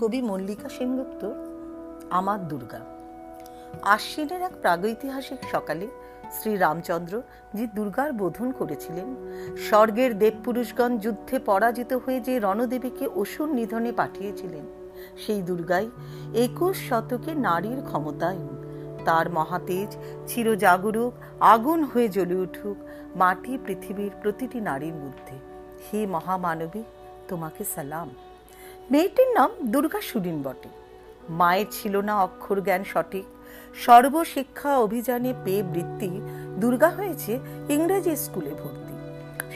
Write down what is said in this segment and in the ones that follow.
কবি মল্লিকা সেনগুপ্তর আমার দুর্গা। আশ্বিনের এক প্রাগৈতিহাসিক সকালে শ্রী রামচন্দ্র যে দুর্গার বোধন করেছিলেন, স্বর্গের দেবপুরুষগণ যুদ্ধে পরাজিত হয়ে যে রণদেবীকে অসুর নিধনে পাঠিয়েছিলেন, সেই দুর্গাই একুশ শতকে নারীর ক্ষমতায়ন তার মহাতেজ চিরজাগরুক আগুন হয়ে জ্বলে উঠুক মাটি পৃথিবীর প্রতিটি নারীর মধ্যে। হে মহামানবী, তোমাকে সালাম। মেয়েটির নাম দুর্গা সুরিন বটে। মায়ের ছিল না অক্ষর জ্ঞান সঠিক। সর্বশিক্ষা অভিযানে পেয়ে বৃত্তি দুর্গা হয়েছে ইংরেজি স্কুলে ভর্তি।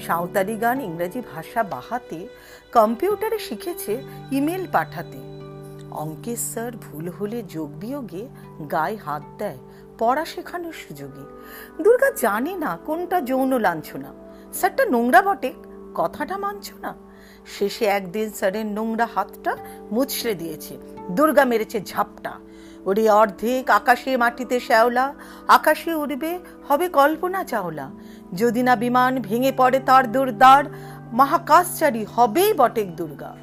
সাঁওতালি গান, ইংরেজি ভাষা বাহাতে কম্পিউটারে শিখেছে ইমেল পাঠাতে। অঙ্কের স্যার ভুল হলে যোগ বিয়োগে গায়ে হাত দেয় পড়া শেখানোর সুযোগে। দুর্গা জানে না কোনটা যৌন লাঞ্ছনা। স্যারটা নোংরা বটে। কথাটা মানছ না? শেষে একদিন স্যারের নোংরা হাতটা মুছড়ে দিয়েছে, দুর্গা মেরেছে ঝাপটা। ওরে অর্ধেক আকাশে মাটিতে শ্যাওলা, আকাশে উড়বে, হবে কল্পনা চাওলা। যদি না বিমান ভেঙে পড়ে তার দুর্দার, মহাকাশচারী হবেই বটেক দুর্গা।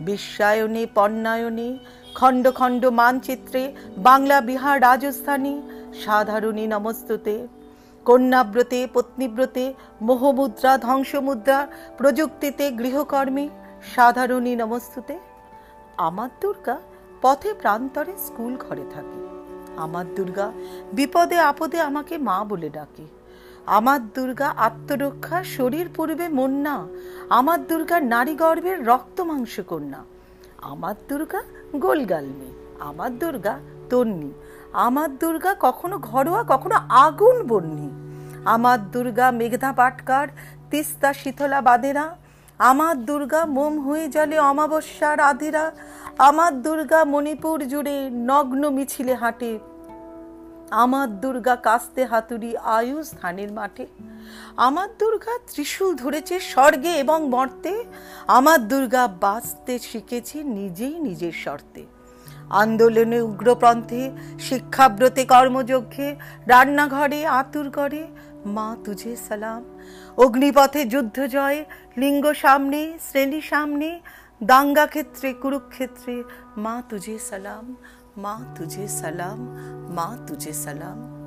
বিশ্বায়নে পণ্যায়নে, খণ্ড খণ্ড মানচিত্রে, বাংলা বিহার রাজস্থানী, সাধারণী নমস্তুতে। কন্যাব্রতে, পত্নীব্রতে, মোহমুদ্রা, ধ্বংসমুদ্রা, প্রযুক্তিতে গৃহকর্মী, সাধারণী নমস্তুতে। আমার দুর্গা পথে প্রান্তরে স্কুল ঘরে থাকে। আমার দুর্গা বিপদে আপদে আমাকে মা বলে ডাকে। আমার দুর্গা আত্মরক্ষা শরীর পূর্বে মন না। আমার দুর্গা নারী গর্ভের রক্ত মাংস কন্যা আমার দুর্গা গোলগালমি। আমার দুর্গা তন্নি। আমার দুর্গা কখনো ঘরোয়া, কখনো আগুন বন্যি আমার দুর্গা মেঘনা পাটকার, তিস্তা শীতলা বাদেরা আমার দুর্গা মোম হয়ে জলে অমাবস্যার আধিরা আমার দুর্গা মণিপুর জুড়ে নগ্ন মিছিলে হাঁটে। আমার দুর্গা কাস্তে হাতুড়ি আয়ু স্থানের মাঠে। আমার দুর্গা ত্রিশূল ধরেছে স্বর্গে এবং মর্তে। আমার দুর্গা বাঁচতে শিখেছে নিজেই নিজের শর্তে। আন্দোলনে উগ্রপন্থে, শিক্ষাব্রতে কর্মযজ্ঞে, রান্নাঘরে আতুর করে মা তুঝে সালাম। অগ্নিপথে যুদ্ধ জয়, লিঙ্গ সামনে, শ্রেণি সামনে, দাঙ্গা ক্ষেত্রে, কুরুক্ষেত্রে, মা তুঝে সালাম, মা তুঝে সালাম, মা তুঝে সালাম।